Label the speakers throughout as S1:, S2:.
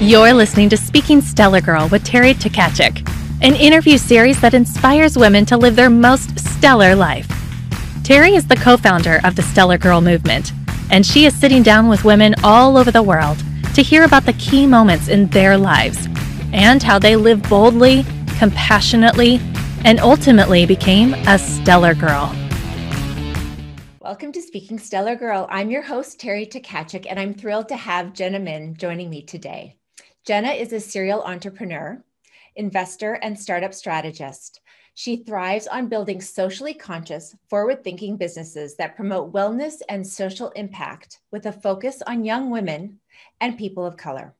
S1: You're listening to Speaking Stellar Girl with Terry Tkachuk, an interview series that inspires women to live their most stellar life. Terry is the co founder of the Stellar Girl movement, and she is sitting down with women all over the world to hear about the key moments in their lives and how they lived boldly, compassionately, and ultimately became a stellar girl.
S2: Welcome to Speaking Stellar Girl. I'm your host, Terry Tkachuk, and I'm thrilled to have Jenna Min joining me today. Jenna is a serial entrepreneur, investor, and startup strategist. She thrives on building socially conscious, forward thinking businesses that promote wellness and social impact with a focus on young women and people of color.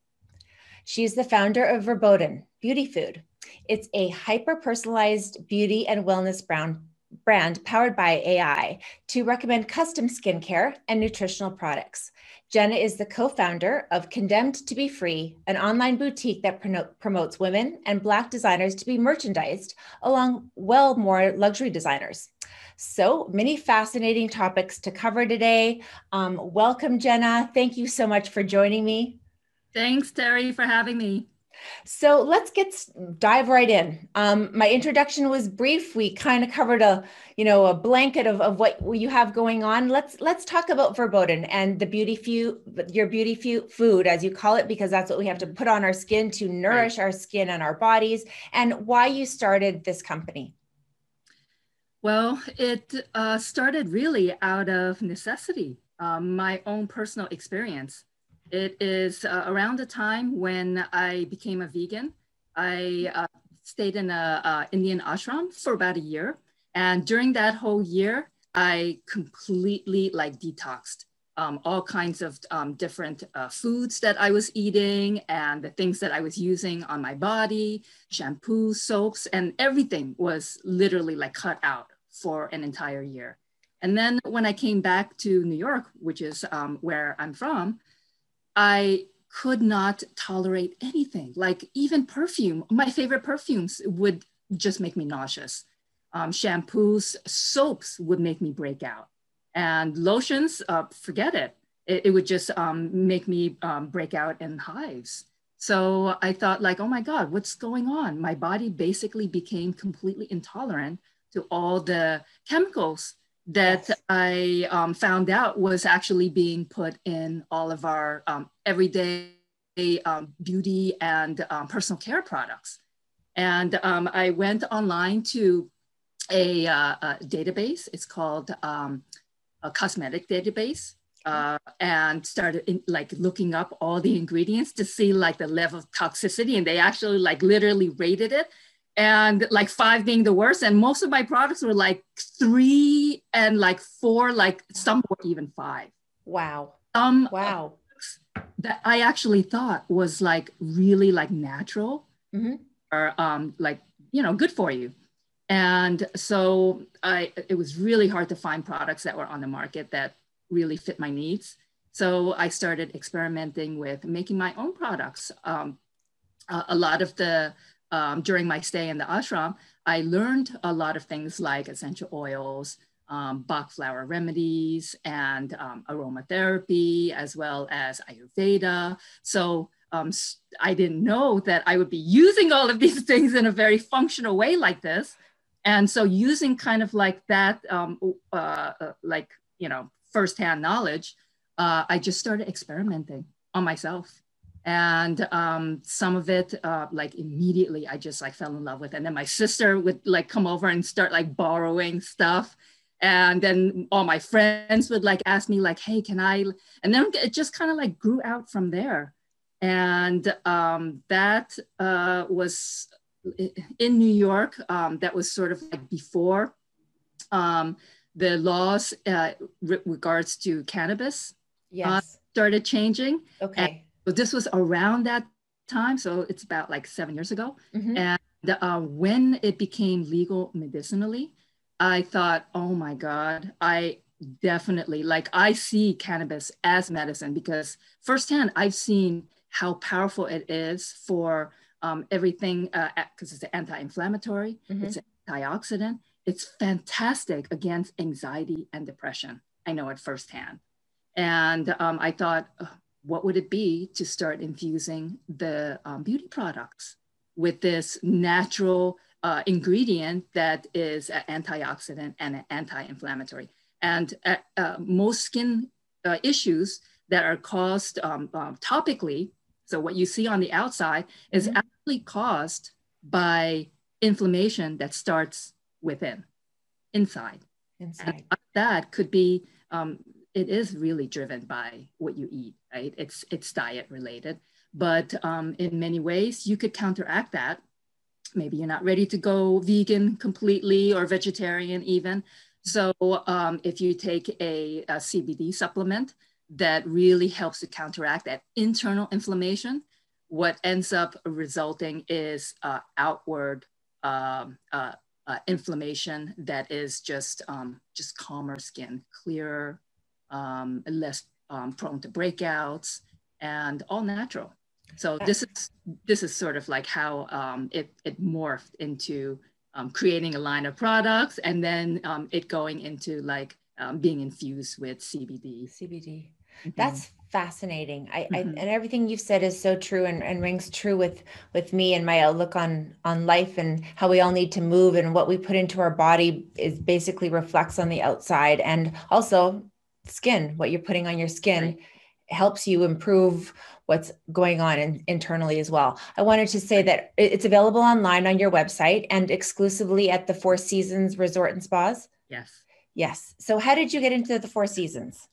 S2: She is the founder of Verboten Beauty Food. It's a hyper personalized beauty and wellness brand brand powered by AI to recommend custom skincare and nutritional products. Jenna is the co founder of Condemned to Be Free, an online boutique that promotes women and Black designers to be merchandised along well more luxury designers. So many fascinating topics to cover today. Um, welcome, Jenna. Thank you so much for joining me.
S3: Thanks, Terry, for having me.
S2: So let's get dive right in. Um, my introduction was brief. We kind of covered a, you know, a blanket of, of what you have going on. Let's let's talk about Verboten and the beauty food, your beauty few food, as you call it, because that's what we have to put on our skin to nourish right. our skin and our bodies, and why you started this company.
S3: Well, it uh, started really out of necessity, um, my own personal experience. It is uh, around the time when I became a vegan. I uh, stayed in a Indian ashram for about a year. And during that whole year, I completely like detoxed um, all kinds of um, different uh, foods that I was eating and the things that I was using on my body, shampoo, soaps, and everything was literally like cut out for an entire year. And then when I came back to New York, which is um, where I'm from, I could not tolerate anything, like even perfume. My favorite perfumes would just make me nauseous. Um, shampoos, soaps would make me break out. And lotions, uh, forget it. it. it. would just um, make me um, break out in hives. So I thought, like, oh my God, what's going on? My body basically became completely intolerant to all the chemicals that. I um, found out was actually being put in all of our um, everyday um, beauty and um, personal care products. And um, I went online to a, uh, a database. It's called um, a cosmetic database. Uh, and started in, like looking up all the ingredients to see like the level of toxicity and they actually like literally rated it and like five being the worst. And most of my products were like three and like four, like some were even five.
S2: Wow.
S3: Um,
S2: wow.
S3: That I actually thought was like really like natural
S2: mm-hmm.
S3: or um, like, you know, good for you. And so I, it was really hard to find products that were on the market that really fit my needs. So I started experimenting with making my own products. Um, a, a lot of the um, during my stay in the ashram, I learned a lot of things like essential oils, um, Bach flower remedies, and um, aromatherapy, as well as Ayurveda. So um, I didn't know that I would be using all of these things in a very functional way like this. And so using kind of like that, um, uh, uh, like, you know, firsthand knowledge, uh, I just started experimenting on myself and um, some of it uh, like immediately i just like fell in love with and then my sister would like come over and start like borrowing stuff. And then all my friends would like ask me like hey can i and then it just kind of like grew out from there. And um, that uh, was in new york um, that was sort of like before um, the laws uh, re- regards to cannabis
S2: uh,
S3: started changing.
S2: Okay
S3: but this was around that time, so it's about like seven years ago.
S2: Mm-hmm.
S3: And uh, when it became legal medicinally, I thought, oh my God, I definitely like I see cannabis as medicine because firsthand I've seen how powerful it is for um, everything because uh, it's an anti-inflammatory, mm-hmm. it's an antioxidant. It's fantastic against anxiety and depression. I know it firsthand. And um, I thought, what would it be to start infusing the um, beauty products with this natural uh, ingredient that is an antioxidant and an anti-inflammatory. And uh, uh, most skin uh, issues that are caused um, um, topically, so what you see on the outside is mm-hmm. actually caused by inflammation that starts within, inside.
S2: Inside.
S3: And that could be, um, it is really driven by what you eat, right? It's, it's diet related. But um, in many ways, you could counteract that. Maybe you're not ready to go vegan completely or vegetarian even. So um, if you take a, a CBD supplement that really helps to counteract that internal inflammation, what ends up resulting is uh, outward um, uh, uh, inflammation that is just um, just calmer skin, clearer, um, less um, prone to breakouts, and all natural. So this is this is sort of like how um, it it morphed into um, creating a line of products, and then um, it going into like being infused with CBD.
S2: CBD. Mm-hmm. That's fascinating. I, mm-hmm. I, and everything you've said is so true and, and rings true with with me and my outlook on on life and how we all need to move and what we put into our body is basically reflects on the outside and also skin. What you're putting on your skin right. helps you improve what's going on in, internally as well. I wanted to say that it's available online on your website and exclusively at the Four Seasons Resort and Spas.
S3: Yes.
S2: Yes. So how did you get into the Four Seasons?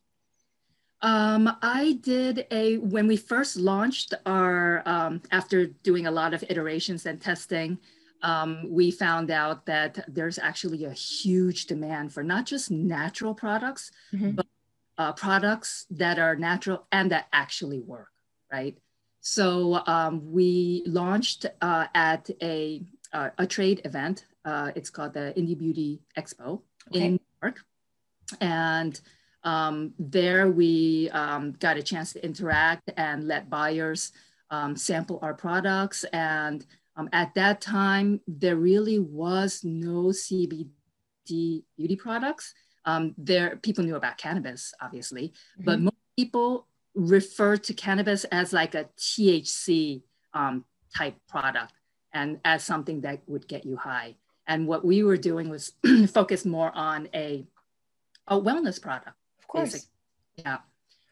S3: Um, I did a, when we first launched our, um, after doing a lot of iterations and testing, um, we found out that there's actually a huge demand for not just natural products, mm-hmm. but uh, products that are natural and that actually work, right? So um, we launched uh, at a, uh, a trade event. Uh, it's called the Indie Beauty Expo okay. in New York. And um, there we um, got a chance to interact and let buyers um, sample our products. And um, at that time, there really was no CBD beauty products. Um, there, people knew about cannabis, obviously, mm-hmm. but most people refer to cannabis as like a THC um, type product and as something that would get you high. And what we were doing was focus more on a, a wellness product Of
S2: course. Basic.
S3: Yeah.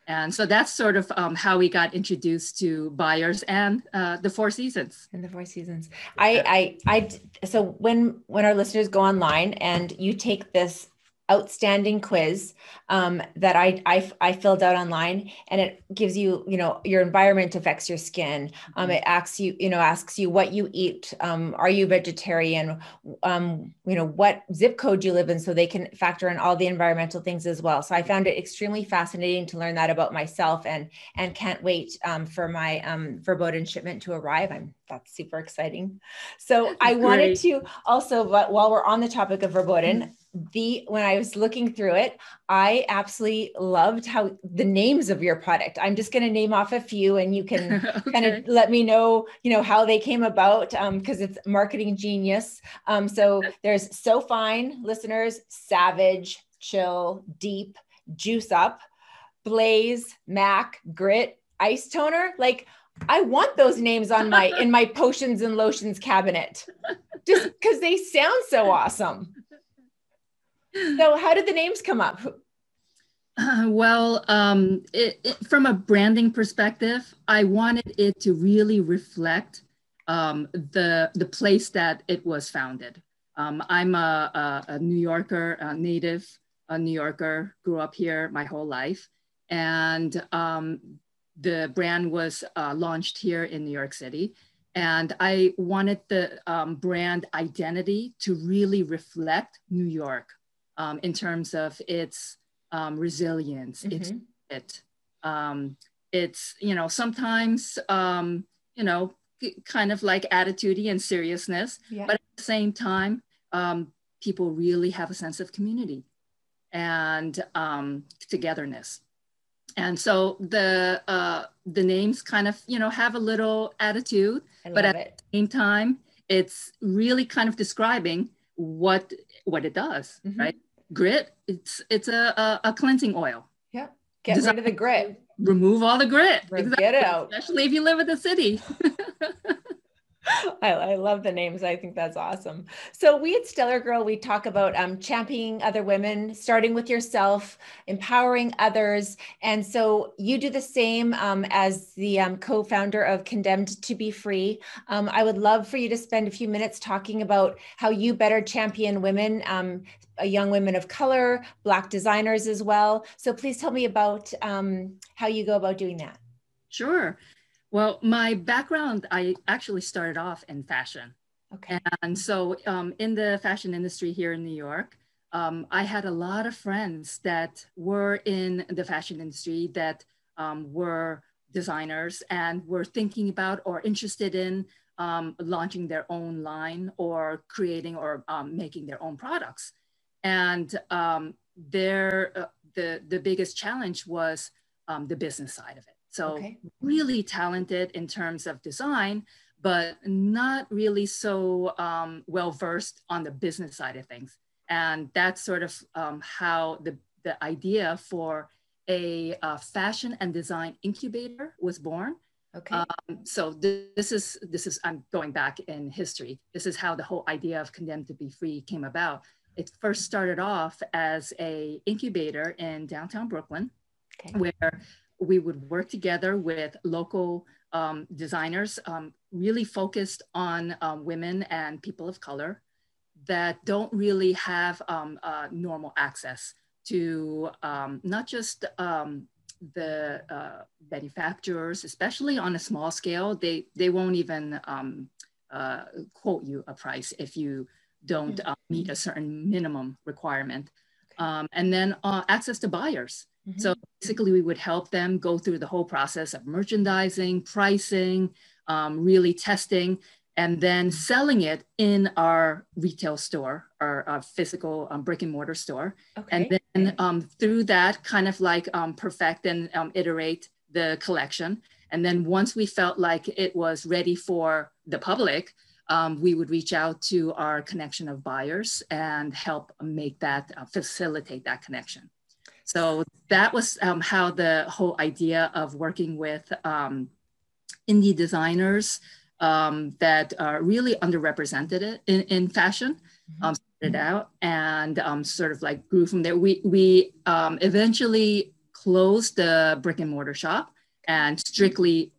S3: And so that's sort of um, how we got introduced to buyers and uh, the Four Seasons.
S2: And the Four Seasons. I, I, I. So when when our listeners go online and you take this outstanding quiz um, that I, I, I filled out online and it gives you you know your environment affects your skin. Um, mm-hmm. it asks you you know asks you what you eat. Um, are you vegetarian? Um, you know what zip code you live in so they can factor in all the environmental things as well. So i found it extremely fascinating to learn that about myself and and can't wait um, for my um, verboten shipment to arrive. I'm that's super exciting. So i wanted to also but while we're on the topic of verboten the when I was looking through it, I absolutely loved how the names of your product. I'm just going to name off a few, and you can okay. kind of let me know, you know, how they came about because um, it's marketing genius. Um, so there's so fine, listeners, savage, chill, deep, juice up, blaze, mac, grit, ice toner. Like I want those names on my in my potions and lotions cabinet, just because they sound so awesome so how did the names come up?
S3: Uh, well um, it, it, from a branding perspective i wanted it to really reflect um, the the place that it was founded. Um, i'm a, a, a, new yorker a native a new yorker grew up here my whole life. And um, the brand was uh, launched here in new york city. And I wanted the um, brand identity to really reflect New York um, in terms of its um, resilience, mm-hmm. its it, um, it's you know sometimes um, you know kind of like attitude and seriousness, yeah. but at the same time, um, people really have a sense of community and um, togetherness. And so the uh, the names kind of you know have a little attitude, but at it. the same time, it's really kind of describing what what it does, mm-hmm. right? Grit it's it's a, a, a cleansing oil
S2: yeah Get rid of the grit.
S3: Remove all the grit.
S2: Exactly. Get it out.
S3: Especially if you live in the city.
S2: I, I, love the names. I think that's awesome. So we at Stellar Girl, we talk about um, championing other women, starting with yourself, empowering others. And so you do the same um, as the um, co-founder of Condemned to Be Free. Um, I would love for you to spend a few minutes talking about how you better champion women, um, young women of color, Black designers as well. So please tell me about um, how you go about doing that.
S3: Sure. Well, my background, I actually started off in fashion. Okay. And so um, in the fashion industry here in New York, um, I had a lot of friends that were in the fashion industry that um, were designers and were thinking about or interested in um, launching their own line or creating or um, making their own products. And um, their, uh, the, the biggest challenge was the business side of it. So okay. really talented in terms of design, but not really so um, well versed on the business side of things. And that's sort of um, how the, the idea for a uh, fashion and design incubator was born. Okay. Um, so this is this is I'm going back in history. This is how the whole idea of condemned to be free came about. It first started off as a incubator in downtown Brooklyn, okay. where we would work together with local um, designers, um, really focused on um, women and people of color that don't really have um, uh, normal access to um, not just um, the uh, manufacturers, especially on a small scale, they, they won't even uh, quote you a price if you don't uh, meet a certain minimum requirement. and then uh, access to buyers. Mm-hmm. So basically, we would help them go through the whole process of merchandising, pricing, um, really testing, and then selling it in our retail store, our, our physical um, brick and mortar store. Okay. And then um, through that, kind of like um, perfect and um, iterate the collection. And then once we felt like it was ready for the public, um, we would reach out to our connection of buyers and help make that, uh, facilitate that connection. So that was um, how the whole idea of working with um, indie designers um, that are really underrepresented in, in fashion mm-hmm. um, started out and um, sort of like grew from there. We, we um, eventually closed the brick and mortar shop and strictly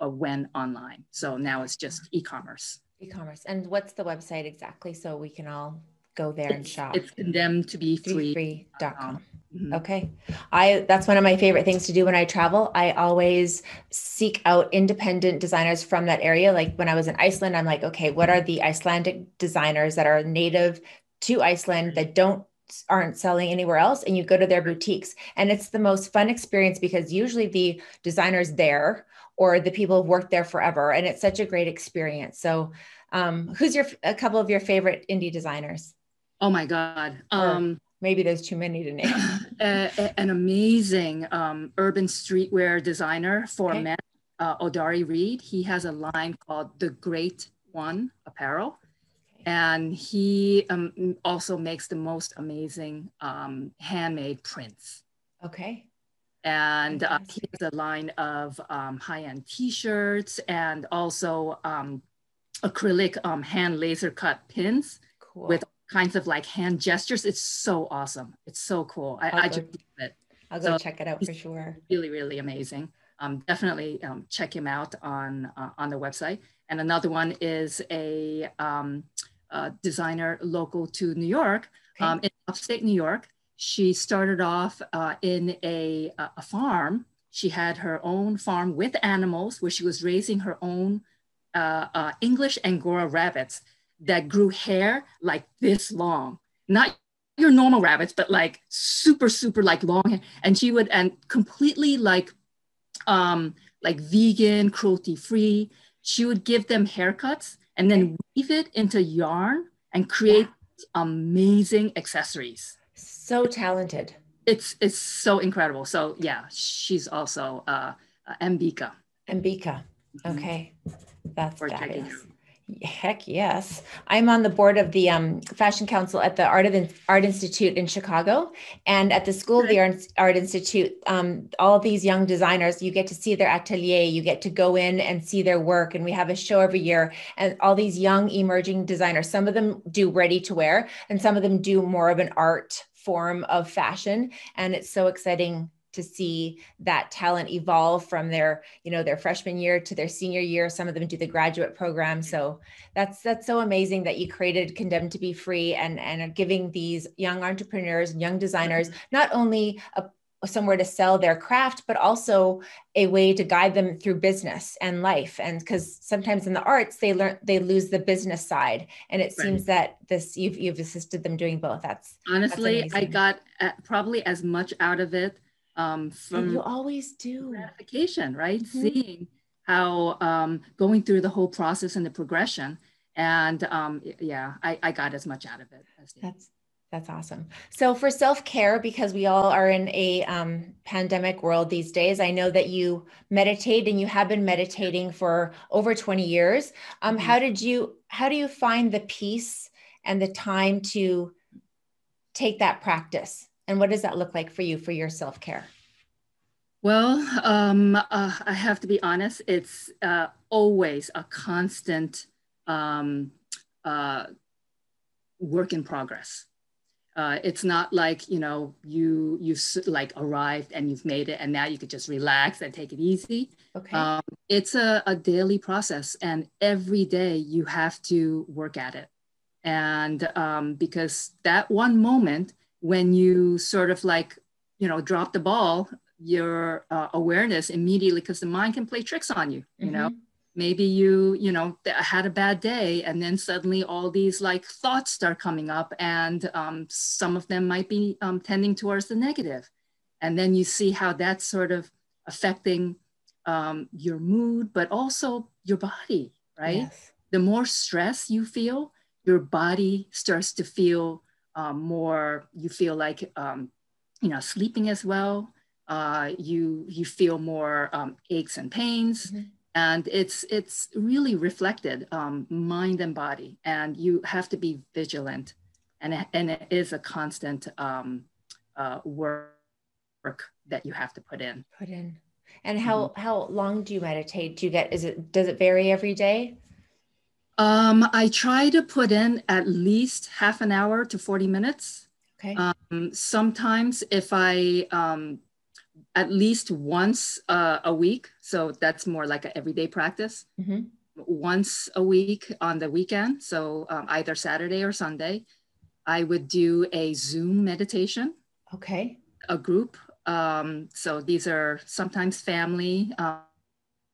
S3: went online. So now it's just e-commerce.
S2: E-commerce. And what's the website exactly so we can all go there and shop?
S3: It's condemned to be free.
S2: free.com. Mm-hmm. Okay. I that's one of my favorite things to do when I travel. I always seek out independent designers from that area. Like when I was in Iceland, I'm like, okay, what are the Icelandic designers that are native to Iceland that don't aren't selling anywhere else and you go to their boutiques and it's the most fun experience because usually the designers there or the people have worked there forever and it's such a great experience so um, who's your a couple of your favorite indie designers
S3: oh my god um,
S2: maybe there's too many to name.
S3: an amazing um, urban streetwear designer for okay. men, uh, Odari Reed. He has a line called The Great One Apparel. And he um, also makes the most amazing um, handmade prints.
S2: Okay.
S3: And uh, he has a line of um, high-end t-shirts and also um, acrylic um, hand laser cut pins cool. with kinds of like hand gestures. It's so awesome. It's so cool. I, I just love it.
S2: I'll go so check it out for sure.
S3: Really, really amazing. Um, definitely um, check him out on uh, on the website. And another one is a, um, designer local to New York, okay. Um, in upstate New York. She started off uh, in a, a farm. She had her own farm with animals where she was raising her own uh, uh English Angora rabbits that grew hair like this long, not your normal rabbits, but like super, super like long hair. And she would, and completely like, um, like vegan, cruelty free. She would give them haircuts and then weave it into yarn and create amazing accessories.
S2: So talented.
S3: It's it's so incredible. So yeah, she's also uh, uh Mbika.
S2: Mbika. Okay, that's fabulous. Heck yes. I'm on the board of the um, Fashion Council at the Art, of, Art Institute in Chicago. And at the School of the Art, Art Institute, um, all of these young designers, you get to see their atelier, you get to go in and see their work. And we have a show every year. And all these young emerging designers, some of them do ready to wear, and some of them do more of an art form of fashion. And it's so exciting to see that talent evolve from their you know their freshman year to their senior year. Some of them do the graduate program. So that's that's so amazing that you created condemned to be free and and are giving these young entrepreneurs and young designers mm-hmm. not only a somewhere to sell their craft but also a way to guide them through business and life. And because sometimes in the arts they learn they lose the business side. And it right. seems that this you've you've assisted them doing both. That's
S3: honestly that's i got uh, probably as much out of it um,
S2: from you always do
S3: gratification, right? Mm-hmm. Seeing how um, going through the whole process and the progression, and um, yeah, I, I got as much out of it as
S2: that's that's awesome. So for self care, because we all are in a um, pandemic world these days, I know that you meditate and you have been meditating for over twenty years. Um, mm-hmm. How did you? How do you find the peace and the time to take that practice? And what does that look like for you for your self care?
S3: Well, um, uh, I have to be honest, it's uh, always a constant um, uh, work in progress. Uh, it's not like you know you you like arrived and you've made it and now you could just relax and take it easy. Okay. Um, it's a, a daily process and every day you have to work at it, and um, because that one moment when you sort of like, you know, drop the ball, your uh, awareness immediately, because the mind can play tricks on you, you mm-hmm. know? Maybe you, you know, had a bad day, and then suddenly all these like thoughts start coming up, and um, some of them might be um, tending towards the negative. And then you see how that's sort of affecting um, your mood, but also your body, right? Yes. The more stress you feel, your body starts to feel um, more, you feel like, um, you know, sleeping as well. Uh, you, you feel more um, aches and pains. Mm-hmm. And it's, it's really reflected um, mind and body. And you have to be vigilant. And it, and it is a constant um, uh, work that you have to put in.
S2: Put in. And how, mm-hmm. how long do you meditate? Do you get, is it, does it vary every day?
S3: Um, I try to put in at least half an hour to 40 minutes. Okay. Um, sometimes if I, um, at least once uh, a week, so that's more like an everyday practice, mm-hmm. once a week on the weekend, so um, either Saturday or Sunday, I would do a Zoom meditation.
S2: Okay.
S3: A group. Um, so these are sometimes family.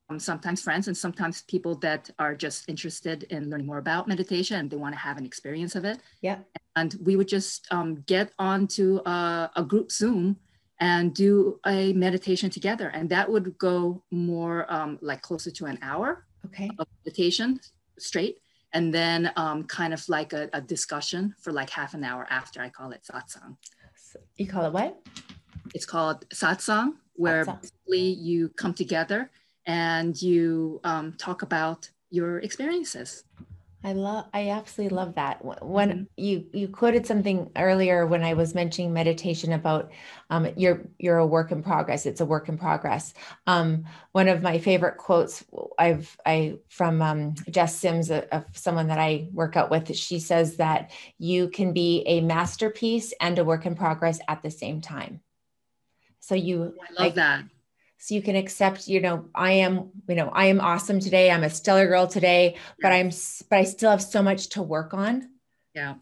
S3: Um, sometimes friends and sometimes people that are just interested in learning more about meditation and they want to have an experience of it.
S2: Yeah.
S3: And we would just um, get onto a, a, group Zoom and do a meditation together. And that would go more um, like closer to an hour
S2: okay.
S3: of meditation straight. And then um, kind of like a, a, discussion for like half an hour after. I call it satsang.
S2: You call it what?
S3: It's called satsang, where satsang. basically you come together and you um, talk about your experiences.
S2: I love I absolutely love that. When mm-hmm. you you quoted something earlier when I was mentioning meditation about um, you're you're a work in progress. It's a work in progress. Um, one of my favorite quotes I've I from um, Jess Sims, a, a, someone that I work out with. She says that you can be a masterpiece and a work in progress at the same time. So you
S3: I love like, that
S2: so you can accept you know i am you know i am awesome today. I'm a stellar girl today but i'm but i still have so much to work on.
S3: Yeah.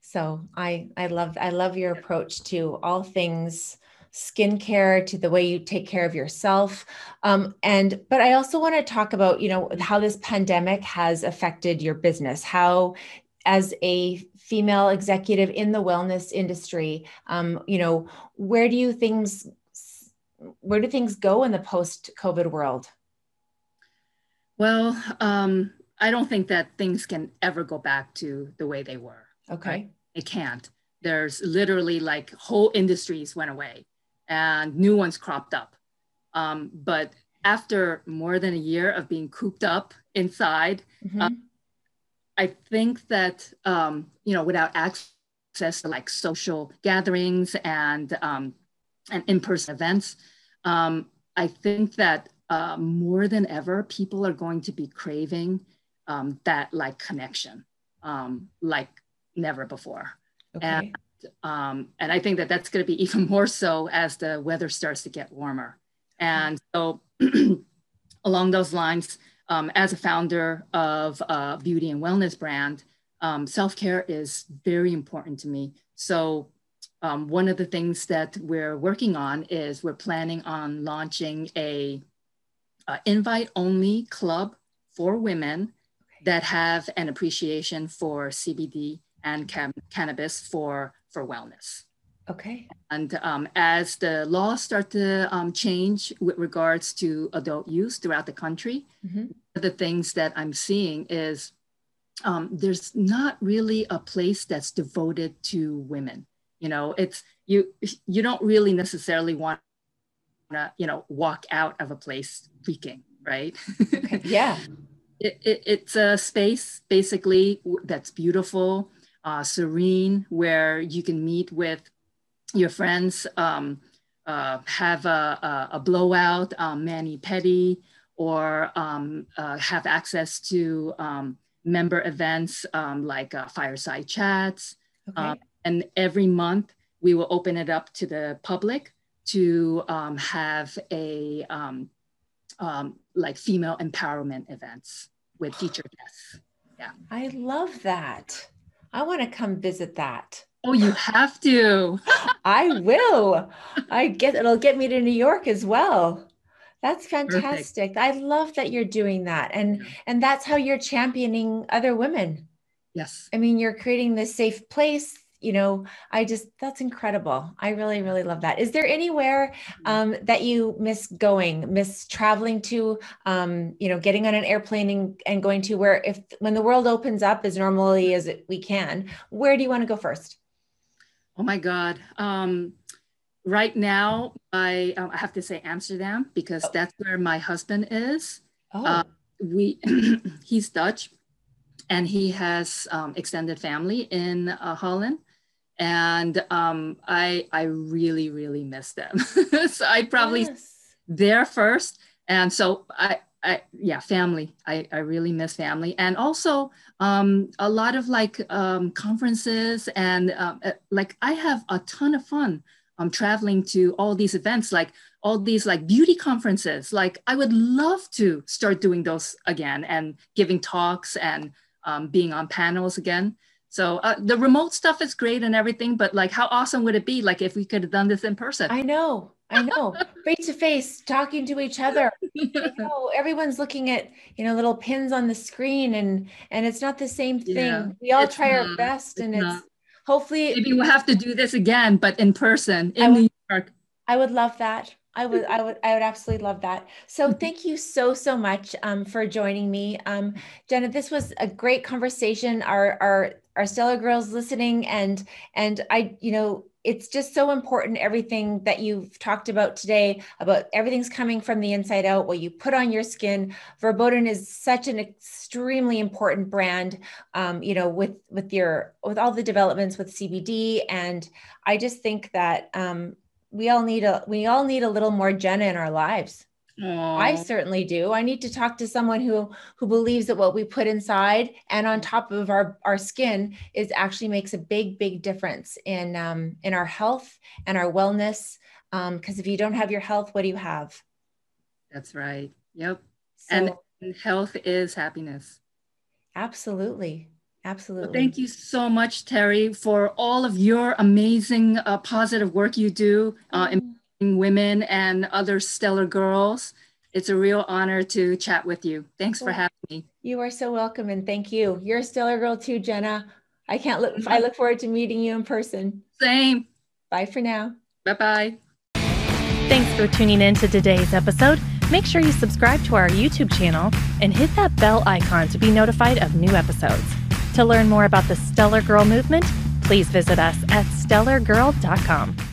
S2: So i i love i love your approach to all things skincare to the way you take care of yourself. Um, and but i also want to talk about you know how this pandemic has affected your business how as a female executive in the wellness industry um, you know where do you things where do things go in the post COVID world?
S3: Well, um, I don't think that things can ever go back to the way they were.
S2: Okay. Right?
S3: It can't. There's literally like whole industries went away and new ones cropped up. Um, but after more than a year of being cooped up inside, mm-hmm. uh, I think that um, you know without access to like social gatherings and um, and in-person events, um, I think that uh, more than ever, people are going to be craving um, that like connection, um, like never before. Okay. And, um, and I think that that's going to be even more so as the weather starts to get warmer. And so, along those lines, um, as a founder of a beauty and wellness brand, um, self care is very important to me. So, um, one of the things that we're working on is we're planning on launching a, a invite only club for women that have an appreciation for CBD and cam- cannabis for, for wellness.
S2: Okay.
S3: And um, as the laws start to um, change with regards to adult use throughout the country, mm-hmm. the things that I'm seeing is um, there's not really a place that's devoted to women you know it's you you don't really necessarily want to you know walk out of a place leaking right
S2: yeah
S3: it, it, it's a space basically that's beautiful uh, serene where you can meet with your friends um, uh, have a, a, a blowout um, mani pedi or um, uh, have access to um, member events um, like uh, fireside chats okay. And every month we will open it up to the public to um, have a um, um, like female empowerment events with featured guests. Yeah.
S2: I love that. I want to come visit that.
S3: Oh, you have to.
S2: I will. I get it'll get me to New York as well. That's fantastic. Perfect. I love that you're doing that. And and that's how you're championing other women.
S3: Yes.
S2: I mean, you're creating this safe place you know i just that's incredible i really really love that is there anywhere mm-hmm. um, that you miss going miss traveling to um, you know getting on an airplane and, and going to where if when the world opens up as normally as it, we can where do you want to go first
S3: oh my god um, right now i um, i have to say amsterdam because oh. that's where my husband is oh. Uh, we he's dutch and he has um, extended family in uh, Holland and um, I I really really miss them. so I probably yes. there first, and so I. I, yeah, family. I, I really miss family, and also um, a lot of like um, conferences and um, uh, like I have a ton of fun. I'm um, traveling to all these events, like all these like beauty conferences. Like I would love to start doing those again and giving talks and um, being on panels again. So uh, the remote stuff is great and everything, but like, how awesome would it be like if we could have done this in person?
S2: I know, I know, face to face, talking to each other. you know, everyone's looking at you know little pins on the screen, and and it's not the same thing. Yeah, we all try not, our best, and it's, it's hopefully
S3: maybe we'll have to do this again, but in person in would, New York.
S2: I would love that. I would, I would, I would absolutely love that. So mm-hmm. thank you so, so much um, for joining me, um, Jenna. This was a great conversation. Our, our, our stellar girls listening, and and I, you know, it's just so important. Everything that you've talked about today, about everything's coming from the inside out. What you put on your skin. Verboten is such an extremely important brand. Um, you know, with with your with all the developments with CBD, and I just think that um, we all need a we all need a little more Jenna in our lives. Aww. I certainly do. I need to talk to someone who who believes that what we put inside and on top of our our skin is actually makes a big big difference in um, in our health and our wellness. Um, because um, if you don't have your health, what do you have?
S3: That's right. Yep. So, and health is happiness.
S2: Absolutely. Absolutely.
S3: Well, thank you so much, Terry, for all of your amazing uh, positive work you do uh, in women and other stellar girls. It's a real honor to chat with you. Thanks for having me.
S2: You are so welcome, and thank you. You're a stellar girl too, Jenna. I can't look. I look forward to meeting you in person.
S3: Same.
S2: Bye for now.
S3: Bye bye.
S1: Thanks for tuning in to today's episode. Make sure you subscribe to our YouTube channel and hit that bell icon to be notified of new episodes. To learn more about the Stellar Girl movement, please visit us at stellargirl.com.